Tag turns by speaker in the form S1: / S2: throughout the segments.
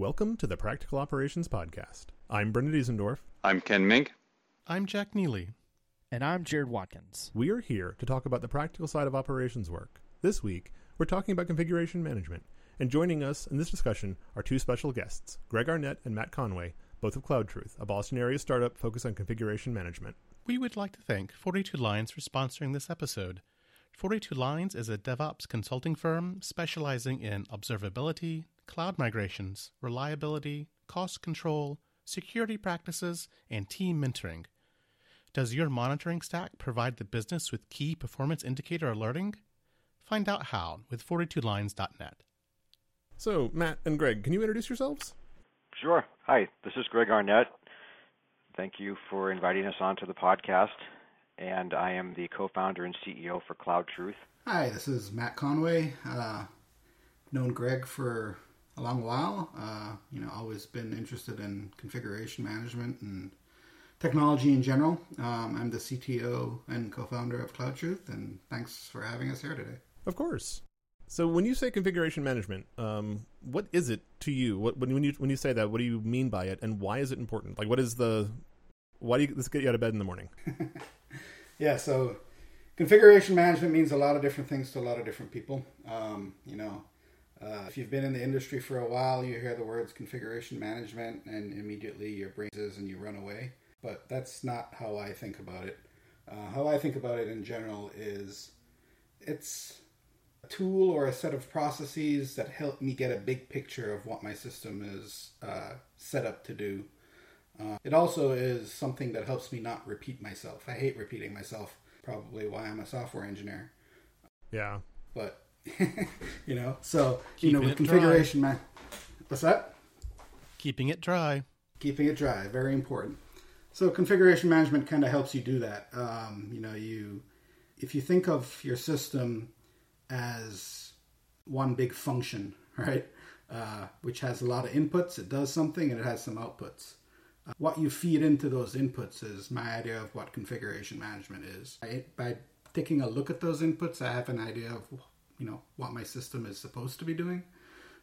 S1: Welcome to the Practical Operations Podcast. I'm Brendan Diesendorf.
S2: I'm Ken Mink.
S3: I'm Jack Neely.
S4: And I'm Jared Watkins.
S1: We are here to talk about the practical side of operations work. This week, we're talking about configuration management. And joining us in this discussion are two special guests, Greg Arnett and Matt Conway, both of CloudTruth, a Boston area startup focused on configuration management.
S3: We would like to thank 42 Lines for sponsoring this episode. 42 Lines is a DevOps consulting firm specializing in observability, cloud migrations, reliability, cost control, security practices, and team mentoring. Does your monitoring stack provide the business with key performance indicator alerting? Find out how with 42lines.net.
S1: So, Matt and Greg, can you introduce yourselves?
S5: Sure. Hi, this is Greg Arnett. Thank you for inviting us onto the podcast. And I am the co founder and CEO for Cloud Truth.
S6: Hi, this is Matt Conway. Uh, known Greg for a long while. Uh, you know, always been interested in configuration management and technology in general. Um, I'm the CTO and co-founder of CloudTruth, and thanks for having us here today.
S1: Of course. So, when you say configuration management, um, what is it to you? What, when you when you say that, what do you mean by it, and why is it important? Like, what is the why do you let's get you out of bed in the morning?
S6: yeah, so configuration management means a lot of different things to a lot of different people. Um, you know, uh, if you've been in the industry for a while, you hear the words configuration management, and immediately your brain is and you run away. But that's not how I think about it. Uh, how I think about it in general is it's a tool or a set of processes that help me get a big picture of what my system is uh, set up to do. Uh, it also is something that helps me not repeat myself. I hate repeating myself, probably why I'm a software engineer.
S1: Yeah.
S6: But you know, so
S3: Keeping
S6: you know, with
S3: it
S6: configuration, man. What's that?
S3: Keeping it dry.
S6: Keeping it dry, very important. So configuration management kind of helps you do that. Um, you know, you if you think of your system as one big function, right, uh, which has a lot of inputs, it does something, and it has some outputs. Uh, what you feed into those inputs is my idea of what configuration management is. I, by taking a look at those inputs, I have an idea of you know what my system is supposed to be doing.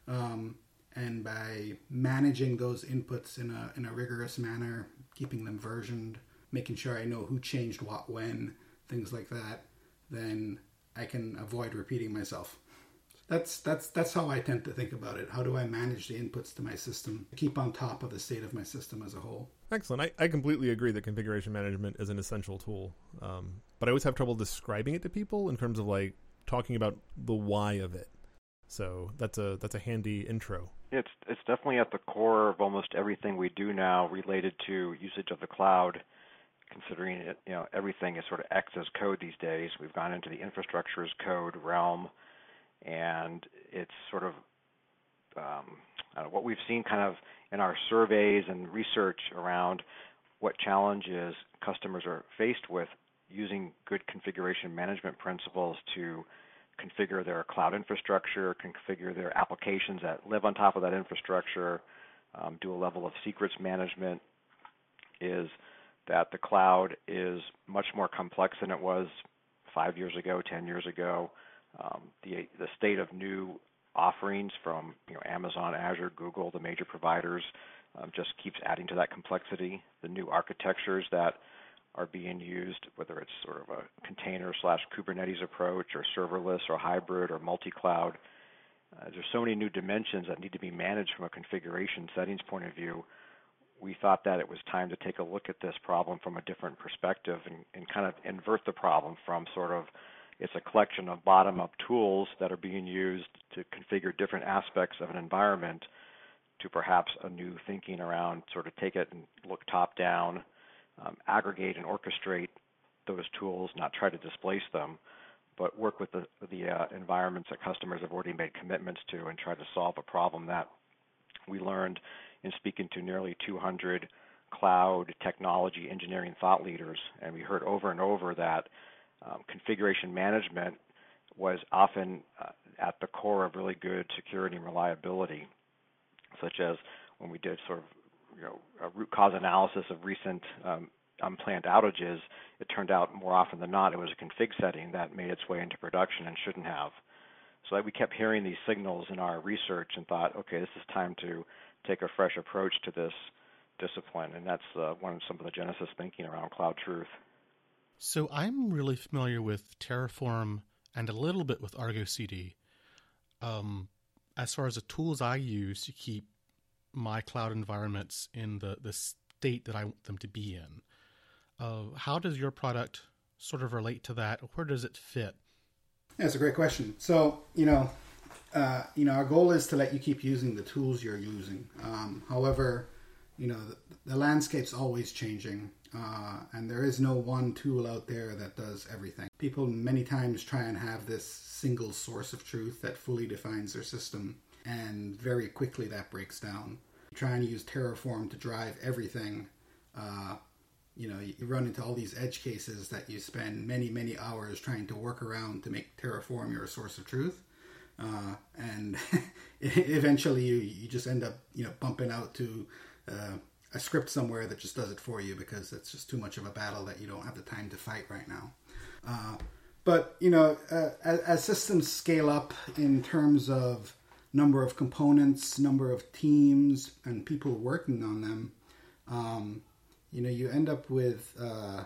S6: Um, and by managing those inputs in a in a rigorous manner, keeping them versioned, making sure I know who changed what when, things like that, then I can avoid repeating myself. That's that's that's how I tend to think about it. How do I manage the inputs to my system? Keep on top of the state of my system as a whole.
S1: Excellent. I, I completely agree that configuration management is an essential tool, um, but I always have trouble describing it to people in terms of like talking about the why of it. So that's a that's a handy intro.
S5: It's it's definitely at the core of almost everything we do now related to usage of the cloud. Considering it, you know, everything is sort of X as code these days. We've gone into the infrastructure as code realm, and it's sort of um, what we've seen kind of in our surveys and research around what challenges customers are faced with using good configuration management principles to configure their cloud infrastructure, configure their applications that live on top of that infrastructure, um, do a level of secrets management, is that the cloud is much more complex than it was five years ago, 10 years ago. Um, the, the state of new offerings from you know, Amazon, Azure, Google, the major providers, um, just keeps adding to that complexity. The new architectures that are being used, whether it's sort of a container slash Kubernetes approach or serverless or hybrid or multi-cloud. Uh, there's so many new dimensions that need to be managed from a configuration settings point of view. We thought that it was time to take a look at this problem from a different perspective and, and kind of invert the problem from sort of it's a collection of bottom-up tools that are being used to configure different aspects of an environment to perhaps a new thinking around sort of take it and look top down um, aggregate and orchestrate those tools, not try to displace them, but work with the, the uh, environments that customers have already made commitments to and try to solve a problem that we learned in speaking to nearly 200 cloud technology engineering thought leaders. And we heard over and over that um, configuration management was often uh, at the core of really good security and reliability, such as when we did sort of you know, a root cause analysis of recent um, unplanned outages, it turned out more often than not it was a config setting that made its way into production and shouldn't have. So we kept hearing these signals in our research and thought, okay, this is time to take a fresh approach to this discipline, and that's uh, one of some of the genesis thinking around Cloud Truth.
S3: So I'm really familiar with Terraform and a little bit with Argo CD. Um, as far as the tools I use to keep my cloud environments in the, the state that I want them to be in, uh, how does your product sort of relate to that? Where does it fit?
S6: That's a great question. So, you know, uh, you know, our goal is to let you keep using the tools you're using. Um, however, you know, the, the landscape's always changing, uh, and there is no one tool out there that does everything. People many times try and have this single source of truth that fully defines their system, and very quickly that breaks down. Trying to use Terraform to drive everything, uh, you know, you run into all these edge cases that you spend many, many hours trying to work around to make Terraform your source of truth. Uh, and eventually you, you just end up, you know, bumping out to uh, a script somewhere that just does it for you because it's just too much of a battle that you don't have the time to fight right now. Uh, but, you know, uh, as, as systems scale up in terms of number of components, number of teams, and people working on them, um, you know, you end up with uh,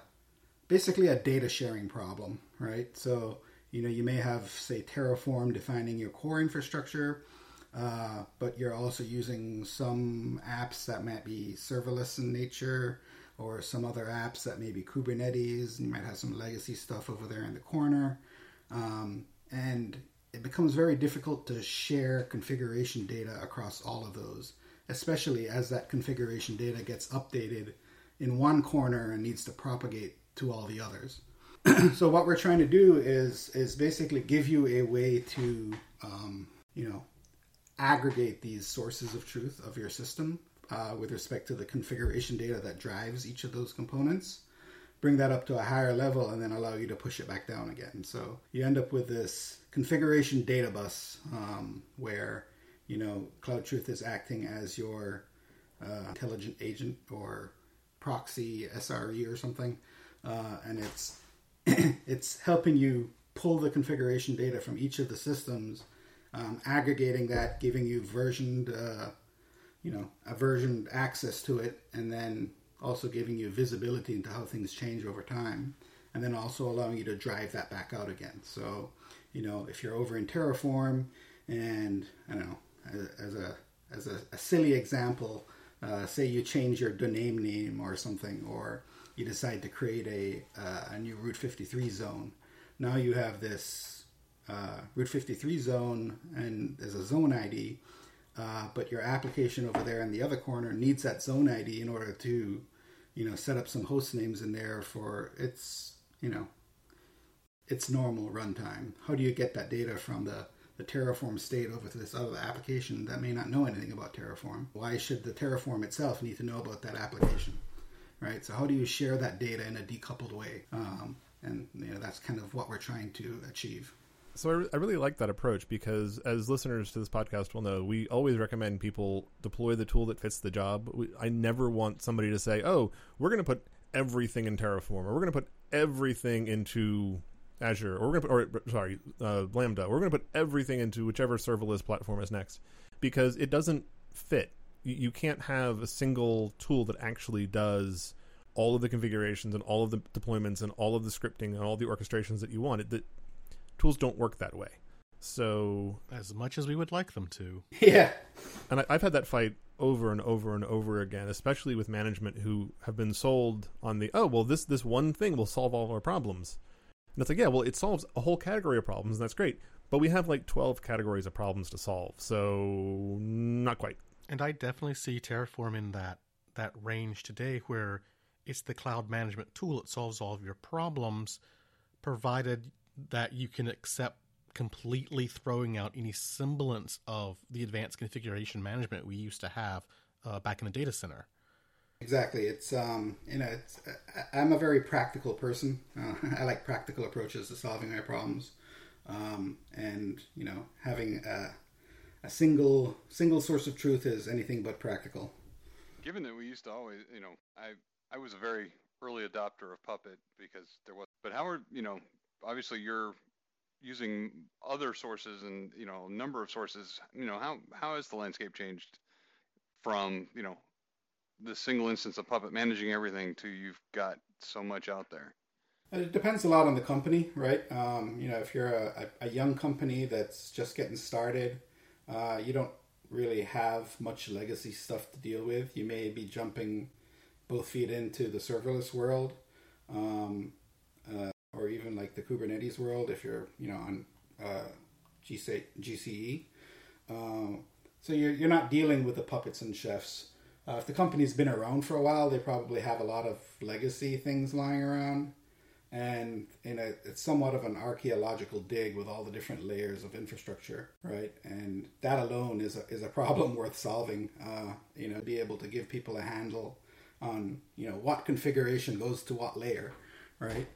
S6: basically a data sharing problem, right? So, you know, you may have, say, Terraform defining your core infrastructure, uh, but you're also using some apps that might be serverless in nature, or some other apps that may be Kubernetes. You might have some legacy stuff over there in the corner, um, and it becomes very difficult to share configuration data across all of those, especially as that configuration data gets updated in one corner and needs to propagate to all the others. so what we're trying to do is is basically give you a way to um, you know aggregate these sources of truth of your system uh, with respect to the configuration data that drives each of those components bring that up to a higher level and then allow you to push it back down again. So you end up with this configuration data bus um, where you know cloud truth is acting as your uh, intelligent agent or proxy sre or something. Uh, and it's it's helping you pull the configuration data from each of the systems, um, aggregating that, giving you versioned, uh, you know, a versioned access to it, and then also giving you visibility into how things change over time, and then also allowing you to drive that back out again. So, you know, if you're over in Terraform, and I don't know, as, a as a, a silly example, uh, say you change your domain name or something, or you decide to create a, uh, a new Route 53 zone. Now you have this uh, Route 53 zone, and there's a zone ID, uh, but your application over there in the other corner needs that zone ID in order to, you know, set up some host names in there for its, you know, its normal runtime. How do you get that data from the the Terraform state over to this other application that may not know anything about Terraform? Why should the Terraform itself need to know about that application? right? So how do you share that data in a decoupled way? Um, and you know that's kind of what we're trying to achieve.
S1: So I, re- I, really like that approach because, as listeners to this podcast will know, we always recommend people deploy the tool that fits the job. We, I never want somebody to say, "Oh, we're going to put everything in Terraform, or we're going to put everything into Azure, or we're going to put, or sorry, uh, Lambda, we're going to put everything into whichever serverless platform is next," because it doesn't fit you can't have a single tool that actually does all of the configurations and all of the deployments and all of the scripting and all the orchestrations that you want. It, tools don't work that way. So
S3: as much as we would like them to,
S6: yeah.
S1: And I, I've had that fight over and over and over again, especially with management who have been sold on the oh well this this one thing will solve all our problems. And it's like yeah well it solves a whole category of problems and that's great, but we have like twelve categories of problems to solve, so not quite.
S3: And I definitely see Terraform in that that range today where it's the cloud management tool that solves all of your problems, provided that you can accept completely throwing out any semblance of the advanced configuration management we used to have uh, back in the data center.
S6: Exactly. It's um, you know, it's, I'm a very practical person. Uh, I like practical approaches to solving my problems, um, and you know, having a, a single single source of truth is anything but practical.
S2: Given that we used to always, you know, I I was a very early adopter of Puppet because there was, but Howard, you know, obviously you're using other sources and you know a number of sources. You know, how how has the landscape changed from you know the single instance of Puppet managing everything to you've got so much out there?
S6: It depends a lot on the company, right? Um, you know, if you're a, a, young company that's just getting started, uh, you don't really have much legacy stuff to deal with. You may be jumping both feet into the serverless world, um, uh, or even like the Kubernetes world if you're, you know, on uh, GCE. Um, so you're, you're not dealing with the puppets and chefs. Uh, if the company's been around for a while, they probably have a lot of legacy things lying around and in a it's somewhat of an archaeological dig with all the different layers of infrastructure, right? And that alone is a, is a problem worth solving. Uh, you know, be able to give people a handle on you know what configuration goes to what layer, right?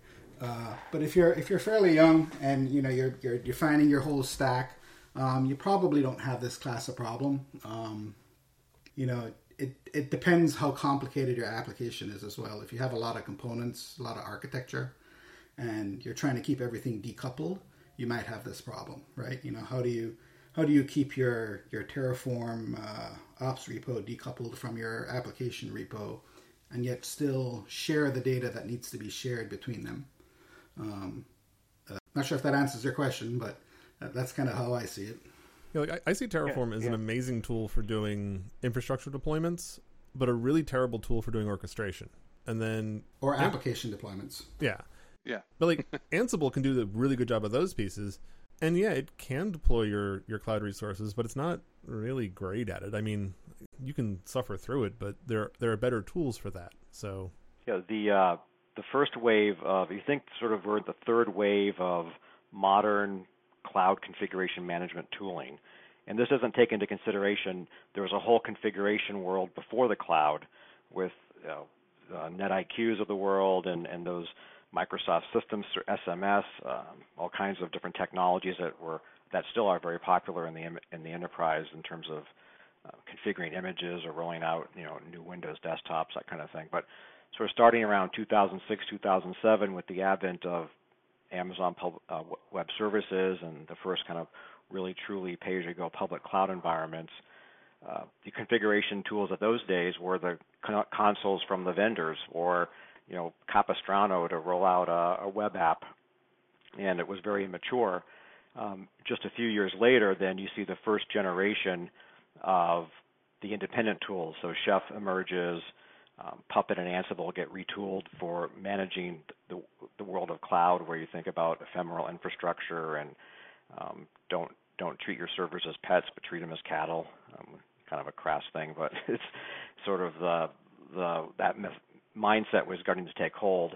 S6: Uh, but if you're if you're fairly young and you know you're you're defining your whole stack, um, you probably don't have this class of problem. Um, you know, it, it depends how complicated your application is as well. If you have a lot of components, a lot of architecture, and you're trying to keep everything decoupled, you might have this problem, right? You know, how do you how do you keep your your Terraform uh, ops repo decoupled from your application repo, and yet still share the data that needs to be shared between them? Um, uh, not sure if that answers your question, but that's kind of how I see it.
S1: Yeah, like I, I see Terraform yeah, as yeah. an amazing tool for doing infrastructure deployments, but a really terrible tool for doing orchestration. And then
S6: or application deployments.
S1: Yeah,
S2: yeah.
S1: But like Ansible can do a really good job of those pieces. And yeah, it can deploy your, your cloud resources, but it's not really great at it. I mean, you can suffer through it, but there there are better tools for that. So
S5: yeah, the uh, the first wave of you think sort of we're the third wave of modern cloud configuration management tooling, and this doesn't take into consideration there was a whole configuration world before the cloud with you know, uh, NetIQs of the world and and those Microsoft Systems SMS, um, all kinds of different technologies that were that still are very popular in the in the enterprise in terms of uh, configuring images or rolling out you know new Windows desktops that kind of thing. But sort of starting around 2006 2007 with the advent of Amazon Pub, uh, Web Services and the first kind of really truly pay-as-you-go public cloud environments. Uh, the configuration tools of those days were the con- consoles from the vendors or you know, Capistrano to roll out a, a web app, and it was very immature. Um, just a few years later, then you see the first generation of the independent tools. So Chef emerges, um, Puppet and Ansible get retooled for managing the, the world of cloud, where you think about ephemeral infrastructure and um, don't don't treat your servers as pets, but treat them as cattle. Um, kind of a crass thing, but it's sort of the the that mindset was starting to take hold,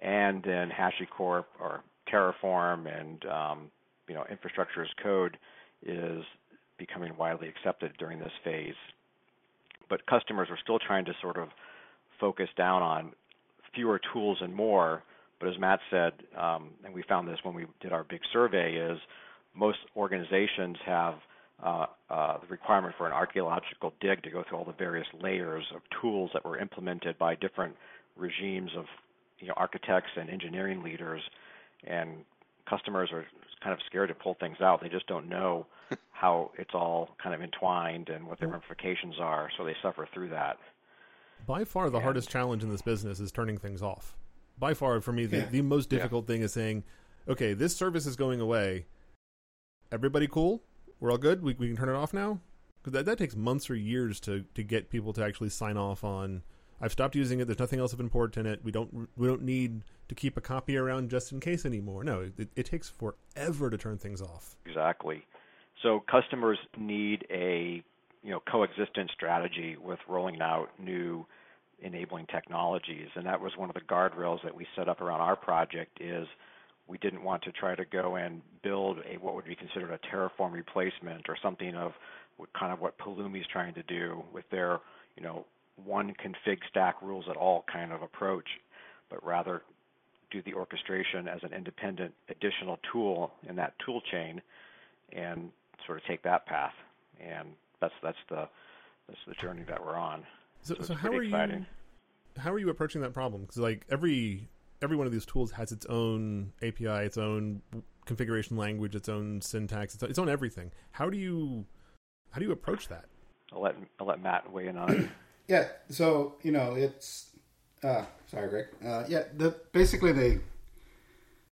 S5: and then HashiCorp or Terraform and um, you know infrastructure as code is becoming widely accepted during this phase. But customers are still trying to sort of focus down on fewer tools and more. But as Matt said, um, and we found this when we did our big survey, is most organizations have uh, uh, the requirement for an archaeological dig to go through all the various layers of tools that were implemented by different regimes of you know, architects and engineering leaders, and customers are kind of scared to pull things out. They just don't know how it's all kind of entwined and what the ramifications are, so they suffer through that.
S1: By far, the and, hardest challenge in this business is turning things off. By far, for me, the, yeah. the most difficult yeah. thing is saying, okay, this service is going away. Everybody cool? we're all good. We we can turn it off now because that that takes months or years to to get people to actually sign off on. I've stopped using it. There's nothing else of import in it. We don't we don't need to keep a copy around just in case anymore. No, it, it takes forever to turn things off.
S5: Exactly. So customers need a you know coexistence strategy with rolling out new enabling technologies, and that was one of the guardrails that we set up around our project. Is we didn't want to try to go and build a what would be considered a Terraform replacement or something of kind of what Pulumi is trying to do with their you know one config stack rules at all kind of approach, but rather do the orchestration as an independent additional tool in that tool chain and sort of take that path. And that's that's the that's the journey that we're on.
S1: So, so, so how are exciting. you how are you approaching that problem? Because like every every one of these tools has its own API, its own configuration language, its own syntax, its own, its own everything. How do you how do you approach that?
S5: I'll let I'll let Matt weigh in on it.
S6: Yeah, so you know it's uh, sorry, Greg. Uh, yeah, the basically they,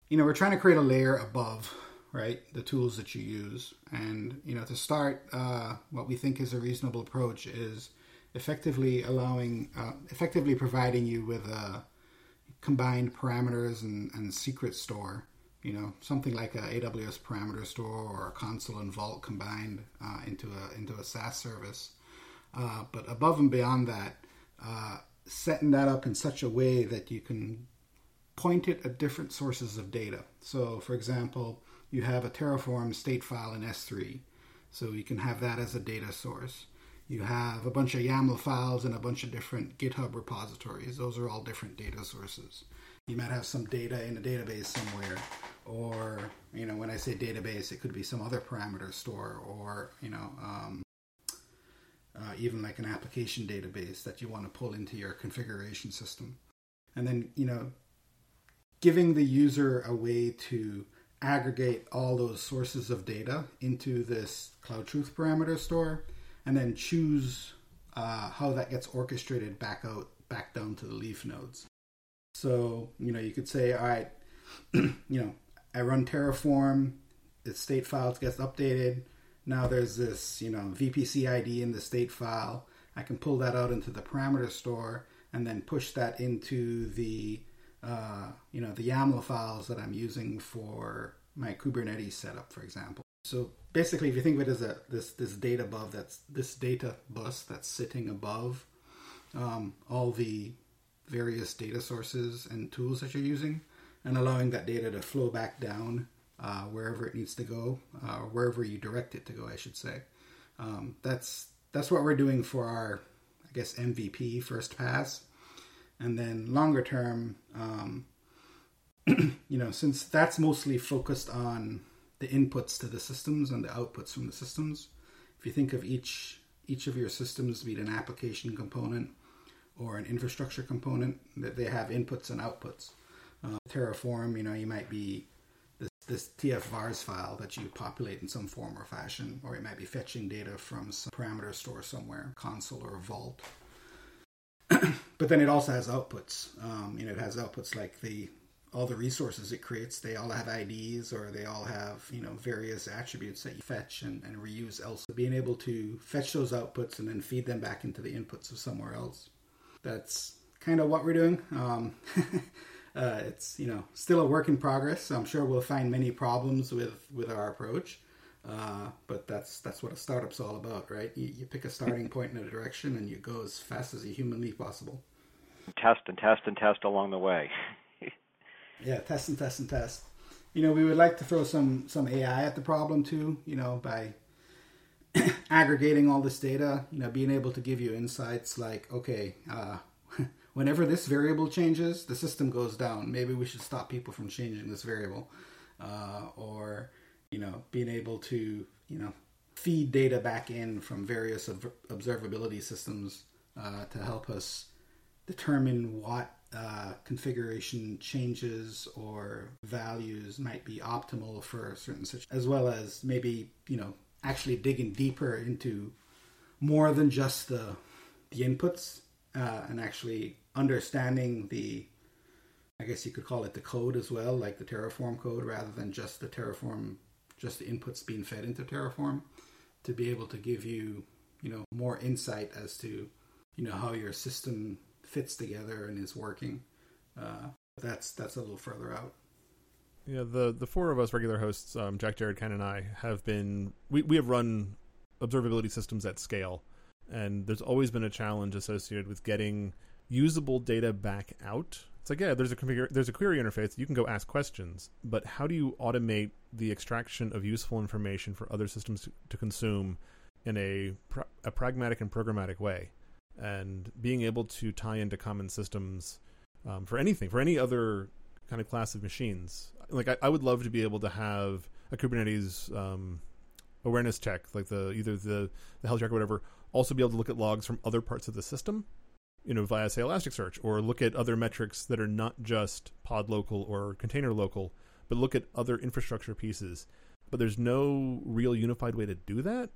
S6: you know, we're trying to create a layer above, right, the tools that you use, and you know, to start, uh, what we think is a reasonable approach is effectively allowing, uh, effectively providing you with a combined parameters and, and secret store. You know, something like a AWS parameter store or a Consul and Vault combined uh, into a into a SaaS service. Uh, but above and beyond that, uh, setting that up in such a way that you can point it at different sources of data. So, for example, you have a Terraform state file in S3, so you can have that as a data source. You have a bunch of YAML files and a bunch of different GitHub repositories. Those are all different data sources. You might have some data in a database somewhere, or you know, when I say database, it could be some other parameter store, or you know, um, uh, even like an application database that you want to pull into your configuration system. And then, you know, giving the user a way to aggregate all those sources of data into this Cloud Truth parameter store and then choose uh, how that gets orchestrated back out, back down to the leaf nodes. So, you know, you could say, all right, you know, I run Terraform, its state files gets updated, now there's this, you know, VPC ID in the state file. I can pull that out into the parameter store and then push that into the, uh, you know, the YAML files that I'm using for my Kubernetes setup, for example. So basically, if you think of it as a this this data above that's this data bus that's sitting above um, all the various data sources and tools that you're using, and allowing that data to flow back down uh, wherever it needs to go, uh, wherever you direct it to go, I should say. Um, that's that's what we're doing for our, I guess, MVP first pass, and then longer term, um, you know, since that's mostly focused on the inputs to the systems and the outputs from the systems. If you think of each each of your systems, be it an application component or an infrastructure component, that they have inputs and outputs. Uh, Terraform, you know, you might be this TF-vars file that you populate in some form or fashion, or it might be fetching data from some parameter store somewhere, Consul or Vault. but then it also has outputs. Um, you know, it has outputs like the all the resources it creates. They all have IDs, or they all have you know various attributes that you fetch and, and reuse. Else, being able to fetch those outputs and then feed them back into the inputs of somewhere else. That's kind of what we're doing. Um, uh, it's you know still a work in progress. I'm sure we'll find many problems with with our approach, uh, but that's that's what a startup's all about, right? You, you pick a starting point in a direction and you go as fast as you humanly possible.
S5: Test and test and test along the way.
S6: yeah, test and test and test. You know, we would like to throw some some AI at the problem too. You know, by aggregating all this data, you know, being able to give you insights like, okay, uh, whenever this variable changes, the system goes down. Maybe we should stop people from changing this variable, uh, or you know, being able to you know feed data back in from various observability systems uh, to help us determine what uh, configuration changes or values might be optimal for a certain situation, as well as maybe you know actually digging deeper into more than just the the inputs uh, and actually understanding the I guess you could call it the code as well, like the Terraform code, rather than just the Terraform, just the inputs being fed into Terraform, to be able to give you, you know, more insight as to, you know, how your system fits together and is working. Uh, that's that's a little further out.
S1: Yeah, the the four of us regular hosts, um, Jack, Jared, Ken, and I, have been we we have run observability systems at scale, and there's always been a challenge associated with getting usable data back out. It's like, yeah, there's a configure, there's a query interface. You can go ask questions, but how do you automate the extraction of useful information for other systems to, to consume in a a pragmatic and programmatic way? And being able to tie into common systems um, for anything, for any other kind of class of machines. Like, I, I would love to be able to have a Kubernetes um, awareness check, like the either the the health check or whatever, also be able to look at logs from other parts of the system you know, via say Elasticsearch, or look at other metrics that are not just pod local or container local, but look at other infrastructure pieces. But there's no real unified way to do that.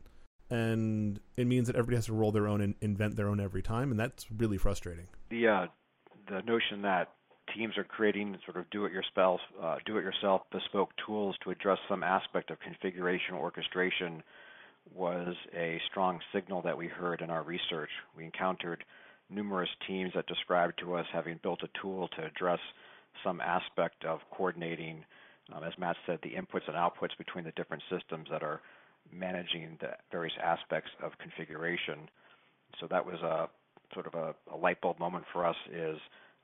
S1: and it means that everybody has to roll their own and invent their own every time, and that's really frustrating.
S5: The uh, the notion that teams are creating sort of do-it-yourself, uh, do-it-yourself bespoke tools to address some aspect of configuration orchestration was a strong signal that we heard in our research. We encountered numerous teams that described to us having built a tool to address some aspect of coordinating, um, as Matt said, the inputs and outputs between the different systems that are managing the various aspects of configuration. So that was a sort of a, a light bulb moment for us is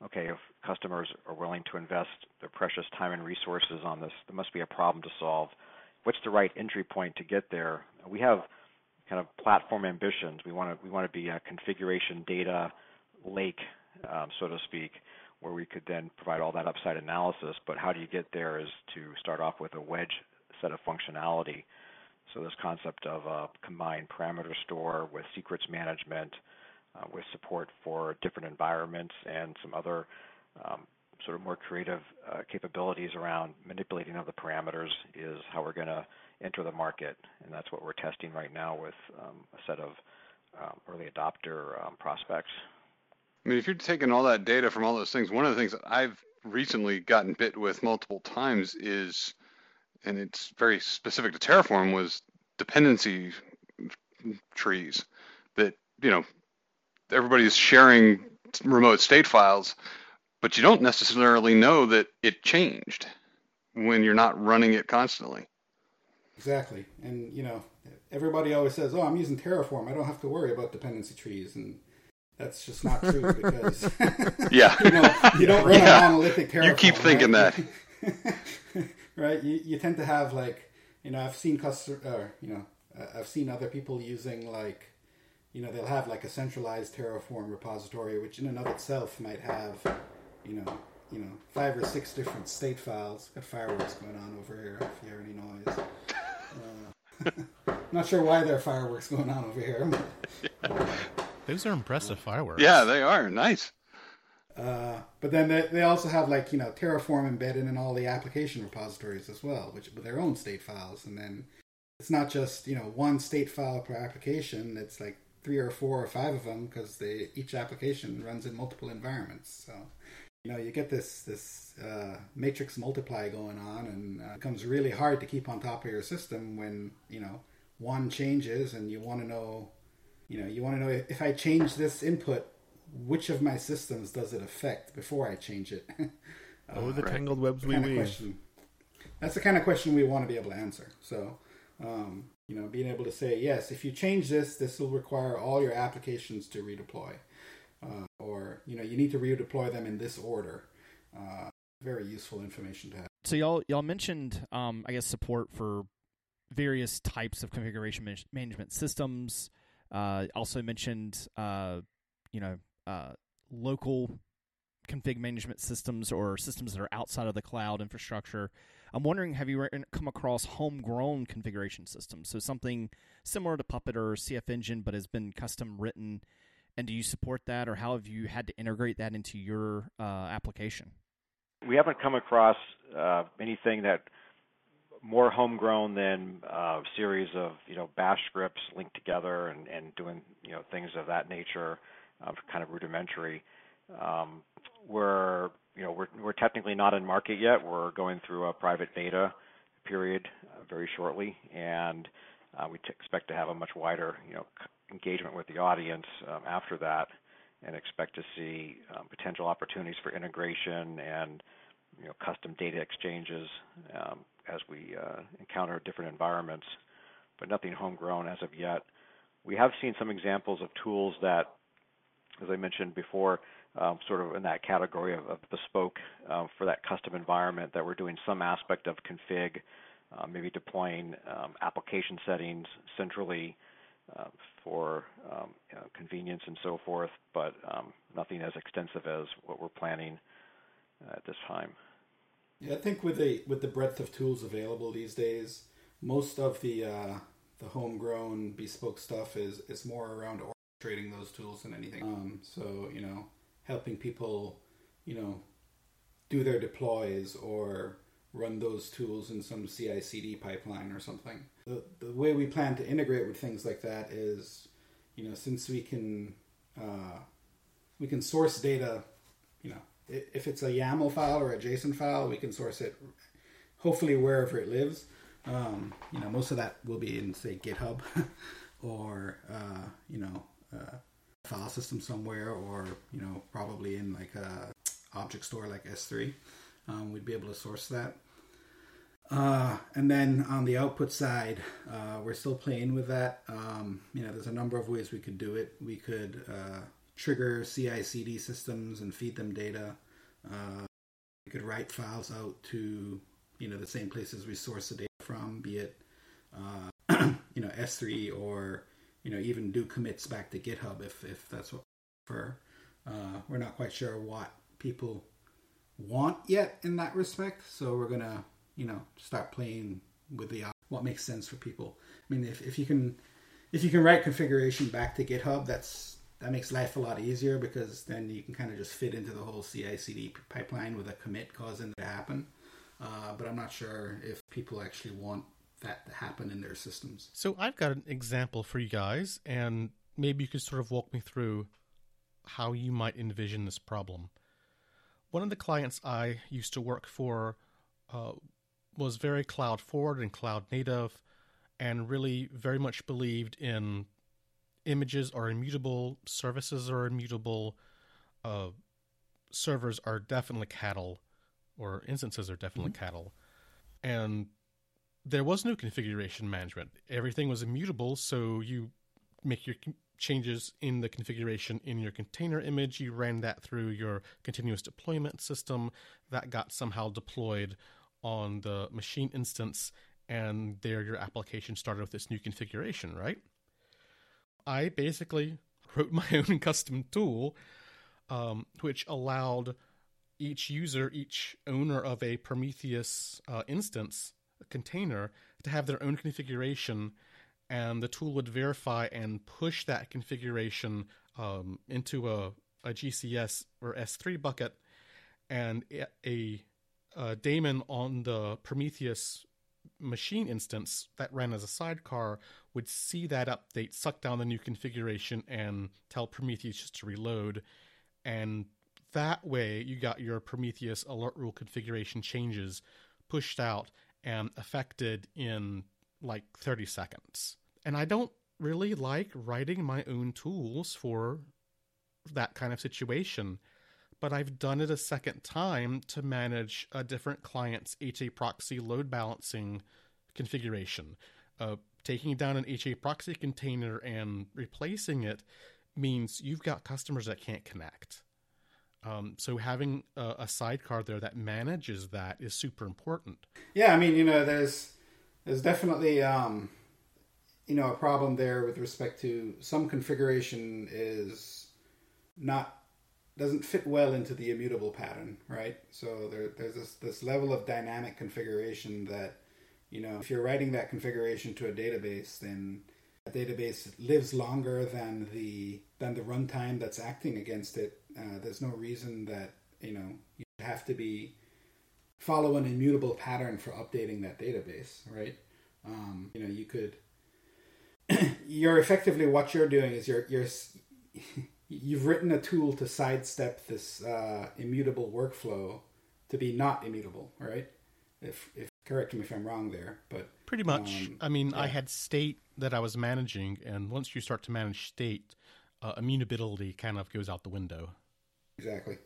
S5: okay, if customers are willing to invest their precious time and resources on this, there must be a problem to solve. What's the right entry point to get there? We have kind of platform ambitions. We want to be a configuration data lake, um, so to speak, where we could then provide all that upside analysis. But how do you get there is to start off with a wedge set of functionality. So this concept of a combined parameter store with secrets management, uh, with support for different environments and some other um, sort of more creative uh, capabilities around manipulating of the parameters is how we're going to enter the market, and that's what we're testing right now with um, a set of um, early adopter um, prospects.
S2: I mean, if you're taking all that data from all those things, one of the things that I've recently gotten bit with multiple times is, and it's very specific to Terraform, was dependency trees that you know everybody's sharing remote state files, but you don't necessarily know that it changed when you're not running it constantly.
S6: Exactly. And, you know, everybody always says, oh, I'm using Terraform. I don't have to worry about dependency trees. And that's just not true because
S2: yeah,
S6: you, know, you don't run yeah. a monolithic Terraform.
S2: You keep thinking
S6: right?
S2: that.
S6: right? You, you tend to have like, you know, I've seen customer, uh, you know, I've seen other people using like you know they'll have like a centralized Terraform repository, which in and of itself might have, you know, you know, five or six different state files. Got fireworks going on over here. If you hear any noise, not sure why there are fireworks going on over here.
S3: Those are impressive fireworks.
S2: Yeah, they are nice.
S6: Uh, but then they, they also have like you know Terraform embedded in all the application repositories as well, which with their own state files, and then it's not just you know one state file per application. It's like three or four or five of them because they each application runs in multiple environments. So you know you get this this uh, matrix multiply going on, and uh, it becomes really hard to keep on top of your system when you know one changes and you want to know you know you want to know if, if I change this input, which of my systems does it affect before I change it?
S1: oh, the uh, tangled webs we weave.
S6: Question. That's the kind of question we want to be able to answer. So. Um, you know, being able to say, yes, if you change this, this will require all your applications to redeploy. You know, you need to redeploy them in this order. Uh, very useful information to have.
S4: So y'all y'all mentioned, um, I guess, support for various types of configuration man- management systems. Uh, also mentioned, uh, you know, uh, local config management systems or systems that are outside of the cloud infrastructure. I'm wondering, have you come across homegrown configuration systems? So something similar to Puppet or CF Engine, but has been custom written. And do you support that, or how have you had to integrate that into your uh, application?
S5: We haven't come across uh, anything that more homegrown than a uh, series of you know bash scripts linked together and, and doing you know things of that nature, kind of rudimentary. Um, we're you know we're we're technically not in market yet. We're going through a private beta period uh, very shortly, and uh, we t- expect to have a much wider you know c- engagement with the audience um, after that, and expect to see um, potential opportunities for integration and you know custom data exchanges um, as we uh, encounter different environments, but nothing homegrown as of yet. We have seen some examples of tools that, as I mentioned before, um, sort of in that category of, of bespoke for that custom environment that we're doing some aspect of config, uh, maybe deploying um, application settings centrally uh, for um, you know, convenience and so forth, but um, nothing as extensive as what we're planning at this time.
S6: Yeah, I think with the with the breadth of tools available these days, most of the uh, the homegrown bespoke stuff is is more around orchestrating those tools than anything. Um, so you know, helping people, you know, do their deploys or run those tools in some CI/CD pipeline or something. The the way we plan to integrate with things like that is, you know, since we can uh, we can source data, you know, if it's a YAML file or a JSON file, we can source it hopefully wherever it lives. Um, you know, most of that will be in say GitHub or uh, you know uh, file system somewhere, or you know probably in like a object store like S3. Um, we'd be able to source that. Uh, and then on the output side, uh, we're still playing with that. Um, you know, there's a number of ways we could do it. We could uh, trigger CI/CD systems and feed them data. Uh, we could write files out to you know the same places we source the data from, be it uh, you know S3 or you know even do commits back to GitHub if if that's what for. Uh, we're not quite sure what people want yet in that respect, so we're gonna you know start playing with the what makes sense for people. I mean, if if you can if you can write configuration back to GitHub, that's that makes life a lot easier because then you can kind of just fit into the whole CI/CD pipeline with a commit causing it to happen. Uh, but I'm not sure if people actually want that to happen in their systems.
S3: So I've got an example for you guys, and maybe you could sort of walk me through how you might envision this problem. One of the clients I used to work for uh, was very cloud forward and cloud native, and really very much believed in images are immutable, services are immutable, uh, servers are definitely cattle, or instances are definitely mm-hmm. cattle. And there was no configuration management. Everything was immutable, so you make your changes in the configuration in your container image. You ran that through your continuous deployment system. That got somehow deployed on the machine instance, and there your application started with this new configuration, right? I basically wrote my own custom tool, um, which allowed each user, each owner of a Prometheus uh, instance, a container, to have their own configuration, and the tool would verify and push that configuration um, into a, a GCS or S3 bucket, and a, Uh, a daemon on the Prometheus machine instance that ran as a sidecar would see that update, suck down the new configuration, and tell Prometheus just to reload. And that way, you got your Prometheus alert rule configuration changes pushed out and affected in like 30 seconds. And I don't really like writing my own tools for that kind of situation but I've done it a second time to manage a different client's HA proxy load balancing configuration. Uh, taking down an HA proxy container and replacing it means you've got customers that can't connect. Um, so having a, a, sidecar there that manages that is super important.
S6: Yeah, I mean, you know, there's there's definitely um, you know a problem there with respect to some configuration is not doesn't fit well into the immutable pattern, right? So there, there's this, this level of dynamic configuration that, you know, if you're writing that configuration to a database, then a database lives longer than the than the runtime that's acting against it. Uh, there's no reason that you know you have to be follow an immutable pattern for updating that database, right? Um, you know, you could. you're effectively what you're doing is you're you're you've written a tool to sidestep this uh, immutable workflow to be not immutable, right? If, if correct me if I'm wrong there, but
S3: pretty much. Um, I mean, yeah. I had state that I was managing, and once you start to manage state, uh, immutability kind of goes out the window.
S6: Exactly.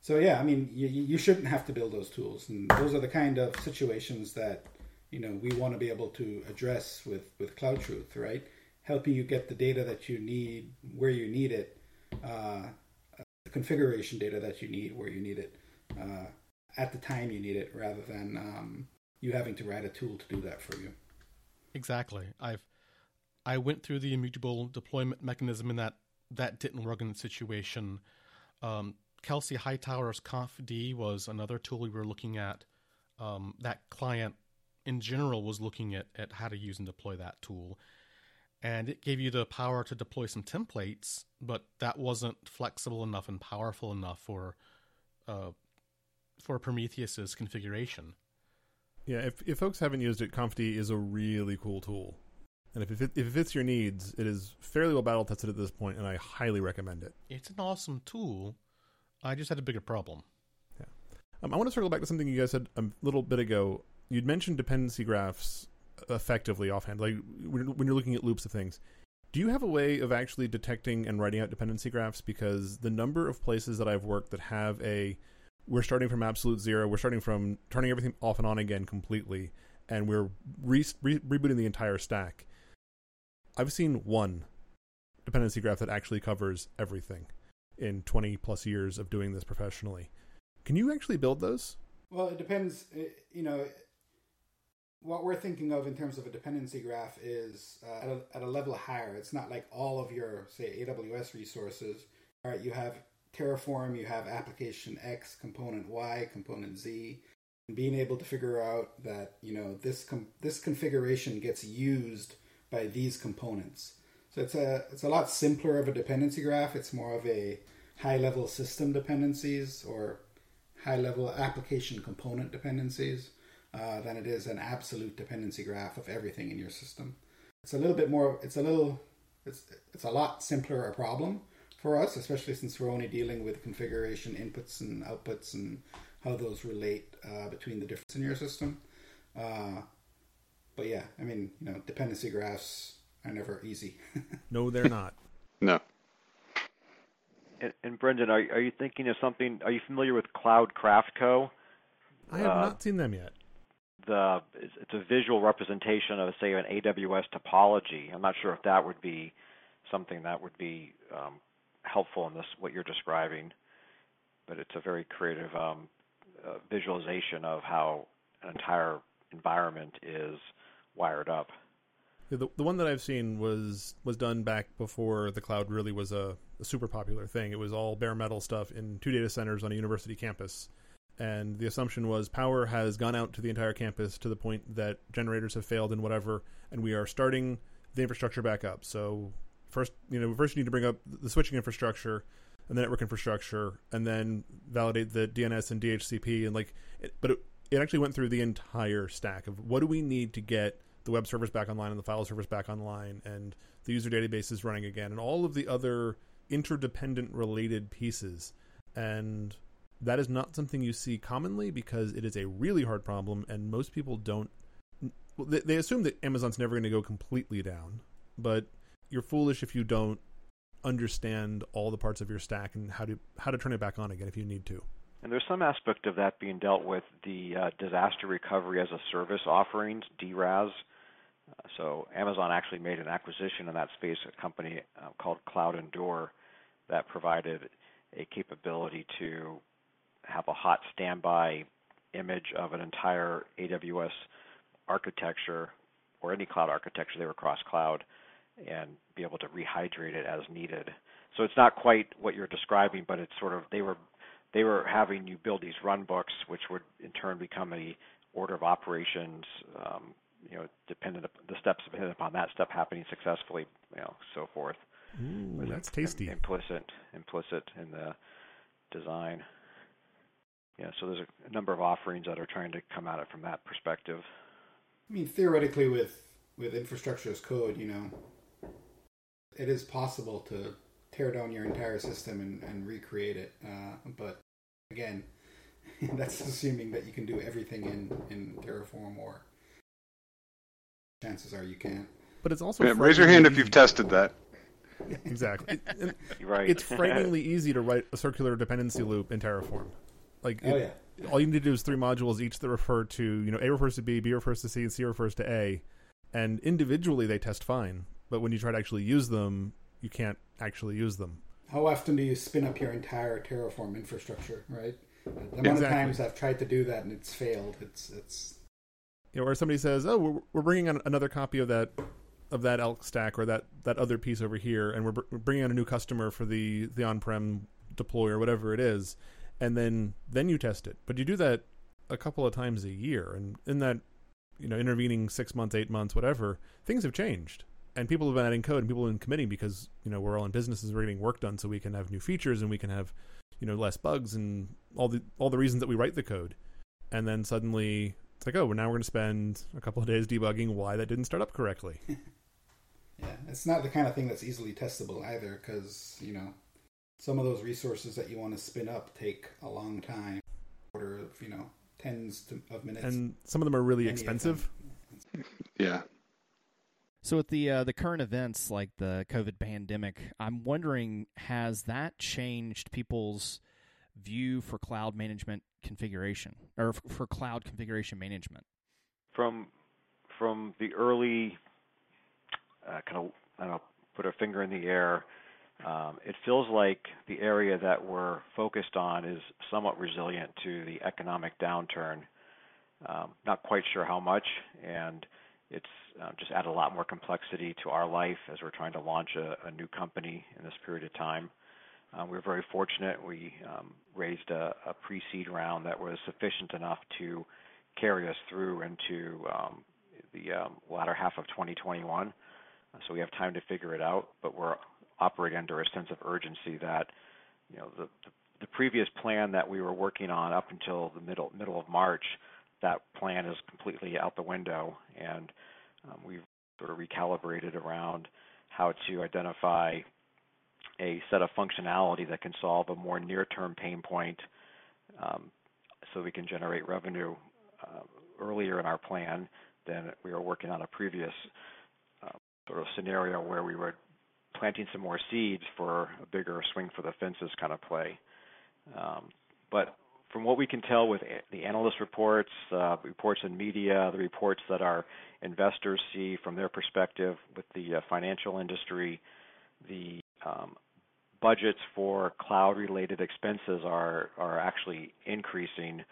S6: So yeah, I mean, you you shouldn't have to build those tools, and those are the kind of situations that you know we want to be able to address with with CloudTruth, right? Helping you get the data that you need where you need it, uh, the configuration data that you need where you need it, uh, at the time you need it, rather than um, you having to write a tool to do that for you.
S3: Exactly. I've I went through the immutable deployment mechanism and that that didn't work in the situation. Um, Kelsey Hightower's ConfD was another tool we were looking at. Um, that client in general was looking at, at how to use and deploy that tool and it gave you the power to deploy some templates, but that wasn't flexible enough and powerful enough for uh, for Prometheus's configuration.
S1: Yeah, if, if folks haven't used it, confd is a really cool tool. And if it, if it fits your needs, it is fairly well battle tested at this point, and I highly recommend it.
S3: It's an awesome tool. I just had a bigger problem.
S1: Yeah. Um, I want to circle back to something you guys said a little bit ago. You'd mentioned dependency graphs effectively offhand, like when you're looking at loops of things. Do you have a way of actually detecting and writing out dependency graphs? Because the number of places that I've worked that have a we're starting from absolute zero, we're starting from turning everything off and on again completely, and we're re- re- rebooting the entire stack. I've seen one dependency graph that actually covers everything in 20 plus years of doing this professionally. Can you actually build those?
S6: Well, it depends. Eh, you know, what we're thinking of in terms of a dependency graph is uh, at, a, at a level higher. It's not like all of your, say, AWS resources. All right, you have Terraform, you have application X, component Y, component Z, and being able to figure out that you know this com- this configuration gets used by these components. So it's a it's a lot simpler of a dependency graph. It's more of a high level system dependencies or high level application component dependencies uh, than it is an absolute dependency graph of everything in your system. It's a little bit more. It's a little. It's it's a lot simpler a problem for us, especially since we're only dealing with configuration inputs and outputs and how those relate uh, between the difference in your system. Uh, but yeah, I mean, you know, dependency graphs are never easy.
S1: no, they're not.
S2: no.
S5: And, and, Brendan, are are you thinking of something? Are you familiar with Cloudcraft Co?
S1: I have uh, not seen them yet.
S5: The it's a visual representation of say an AWS topology. I'm not sure if that would be something that would be um, helpful in this what you're describing, but it's a very creative um, uh, visualization of how an entire environment is wired up.
S1: The the one that I've seen was was done back before the cloud really was a, a, super popular thing. It was all bare metal stuff in two data centers on a university campus, and the assumption was power has gone out to the entire campus to the point that generators have failed and whatever, and we are starting the infrastructure back up. So first, you know, first you need to bring up the switching infrastructure and the network infrastructure, and then validate the DNS and DHCP, and like, it, but it, it actually went through the entire stack of what do we need to get the web servers back online and the file servers back online and the user databases running again and all of the other interdependent related pieces and that is not something you see commonly because it is a really hard problem and most people don't they, they assume that amazon's never going to go completely down but you're foolish if you don't understand all the parts of your stack and how to how to turn it back on again if you need to
S5: and there's some aspect of that being dealt with the uh, disaster recovery as a service offerings, DRaaS. Uh, so Amazon actually made an acquisition in that space, a company uh, called CloudEndure that provided a capability to have a hot standby image of an entire AWS architecture or any cloud architecture they were cross cloud and be able to rehydrate it as needed. So it's not quite what you're describing, but it's sort of they were they were having you build these run books, which would in turn become a order of operations. Um, you know, dependent the steps dependent upon that step happening successfully, you know, so forth.
S1: Ooh, that's tasty.
S5: Implicit, implicit in the design. Yeah, so there's a, a number of offerings that are trying to come at it from that perspective.
S6: I mean, theoretically, with with infrastructure as code, you know, it is possible to tear down your entire system and, and recreate it. Uh, but again, that's assuming that you can do everything in, in Terraform or chances are you can't.
S1: But it's also
S2: yeah, raise your hand if you've tested that.
S1: exactly.
S5: Right.
S1: It's frighteningly easy to write a circular dependency loop in Terraform. Like,
S6: oh,
S1: it,
S6: yeah.
S1: all you need to do is three modules each that refer to, you know, A refers to B, B refers to C, and C refers to A. And individually they test fine. But when you try to actually use them, you can't actually use them.
S6: How often do you spin up your entire Terraform infrastructure, right? The amount
S1: exactly.
S6: of times I've tried to do that and it's failed, it's it's.
S1: You know, or somebody says, "Oh, we're, we're bringing on another copy of that of that ELK stack or that that other piece over here, and we're, br- we're bringing on a new customer for the the on-prem deploy or whatever it is," and then then you test it. But you do that a couple of times a year, and in that you know intervening six months, eight months, whatever, things have changed and people have been adding code and people have been committing because you know we're all in businesses we're getting work done so we can have new features and we can have you know less bugs and all the all the reasons that we write the code, and then suddenly it's like, oh, well, now we're going to spend a couple of days debugging why that didn't start up correctly.
S6: yeah, it's not the kind of thing that's easily testable either, because you know some of those resources that you want to spin up take a long time, order of you know tens to, of minutes,
S1: and some of them are really expensive.
S2: Yeah.
S4: So with the uh, the current events like the COVID pandemic, I'm wondering has that changed people's view for cloud management configuration or f- for cloud configuration management?
S5: From from the early uh, kind of I don't know, put a finger in the air. Um, it feels like the area that we're focused on is somewhat resilient to the economic downturn. Um, not quite sure how much, and it's uh, just added a lot more complexity to our life as we're trying to launch a, a new company in this period of time. Uh, we were very fortunate. We um, raised a, a pre-seed round that was sufficient enough to carry us through into um, the um, latter half of 2021. Uh, so we have time to figure it out, but we're operating under a sense of urgency that you know the, the, previous plan that we were working on up until the middle middle of March, that plan is completely out the window, and um, we've sort of recalibrated around how to identify a set of functionality that can solve a more near-term pain point um, so we can generate revenue uh, earlier in our plan than we were working on a previous uh, sort of scenario where we were planting some more seeds for a bigger swing for the fences kind of play. Um, but from what we can tell with the analyst reports, uh, reports in media, the reports that our investors see from their perspective with the uh, financial industry, the um, budgets for cloud-related expenses are are actually increasing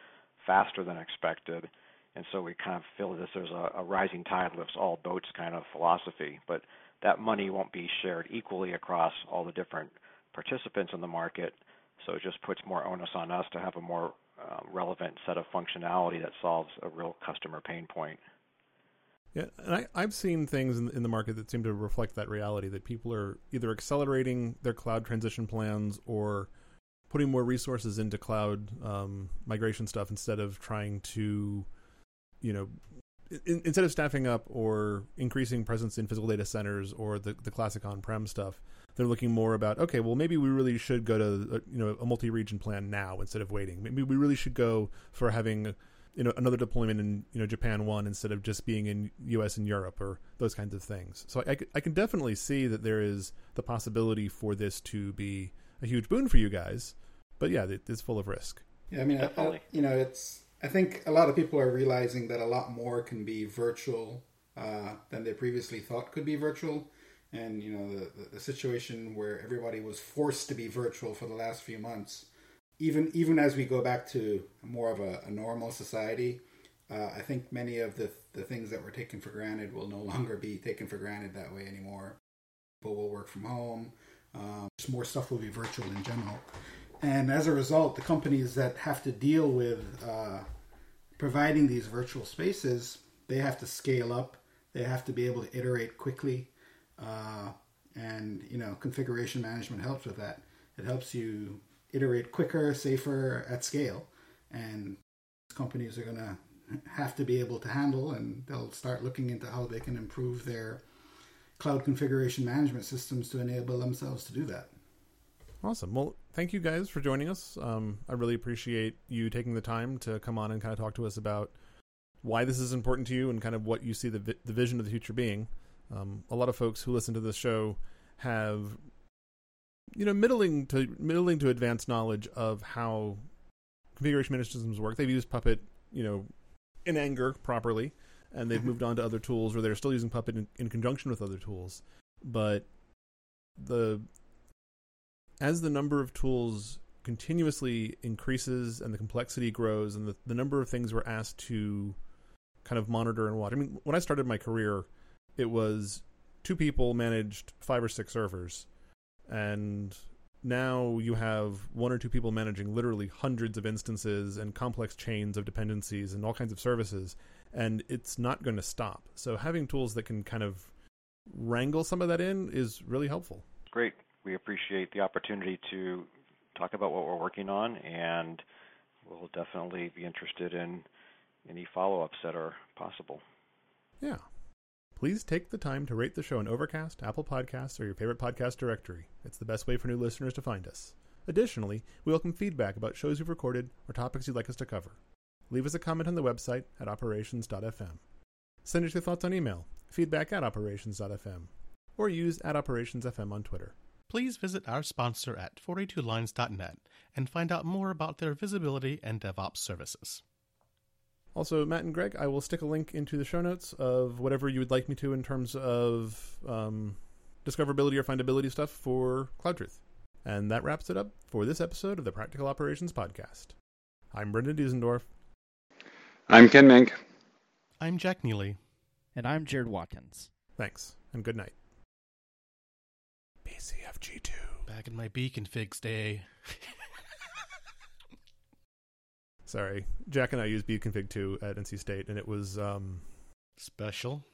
S5: faster than expected. And so we kind of feel that there's a, a rising tide lifts all boats kind of philosophy. But that money won't be shared equally across all the different participants in the market. So it just puts more onus on us to have a more uh, relevant set of functionality that solves a real customer pain point.
S1: Yeah, and I, I've seen things in, in the market that seem to reflect that reality that people are either accelerating their cloud transition plans or putting more resources into cloud um, migration stuff instead of trying to, you know, in, instead of staffing up or increasing presence in physical data centers or the, the classic on-prem stuff, they're looking more about okay, well maybe we really should go to a, you know a multi-region plan now instead of waiting. Maybe we really should go for having you know another deployment in you know Japan one instead of just being in U.S. and Europe or those kinds of things. So I, I can definitely see that there is the possibility for this to be a huge boon for you guys, but yeah, it, it's full of risk.
S6: Yeah, I mean, I, I, you know, it's I think a lot of people are realizing that a lot more can be virtual uh, than they previously thought could be virtual. And you know, the, the, the situation where everybody was forced to be virtual for the last few months, even even as we go back to more of a, a normal society, uh, I think many of the the things that were taken for granted will no longer be taken for granted that way anymore. People will work from home. Um, more stuff will be virtual in general. And as a result, the companies that have to deal with uh, providing these virtual spaces, they have to scale up. They have to be able to iterate quickly. Uh, and, you know, configuration management helps with that. It helps you iterate quicker, safer at scale. And companies are going to have to be able to handle, and they'll start looking into how they can improve their cloud configuration management systems to enable themselves to do that.
S1: Awesome. Well, thank you guys for joining us. Um, I really appreciate you taking the time to come on and kind of talk to us about why this is important to you and kind of what you see the, vi- the vision of the future being. Um, a lot of folks who listen to this show have, you know, middling to middling to advanced knowledge of how configuration management systems work. They've used Puppet, you know, in anger properly, and they've moved on to other tools, or they're still using Puppet in, in conjunction with other tools. But the as the number of tools continuously increases and the complexity grows and the, the number of things we're asked to kind of monitor and watch. I mean, when I started my career, it was two people managed five or six servers. And now you have one or two people managing literally hundreds of instances and complex chains of dependencies and all kinds of services. And it's not going to stop. So having tools that can kind of wrangle some of that in is really helpful.
S5: Great we appreciate the opportunity to talk about what we're working on, and we'll definitely be interested in any follow ups that are possible.
S1: Yeah. Please take the time to rate the show on Overcast, Apple Podcasts, or your favorite podcast directory. It's the best way for new listeners to find us. Additionally, we welcome feedback about shows you've recorded or topics you'd like us to cover. Leave us a comment on the website at operations.fm. Send us your thoughts on email, feedback at operations.fm, or use at operationsfm on Twitter.
S3: Please visit our sponsor at 42lines.net and find out more about their visibility and DevOps services.
S1: Also, Matt and Greg, I will stick a link into the show notes of whatever you would like me to in terms of um, discoverability or findability stuff for CloudTruth. And that wraps it up for this episode of the Practical Operations Podcast. I'm Brendan Dusendorf.
S2: I'm Ken Mink.
S3: I'm Jack Neely.
S4: And I'm Jared Watkins.
S1: Thanks, and good night. BCFG2.
S3: Back in my beacon figs day.
S1: Sorry, Jack and I used Beacon Config 2 at NC State, and it was um,
S3: Special.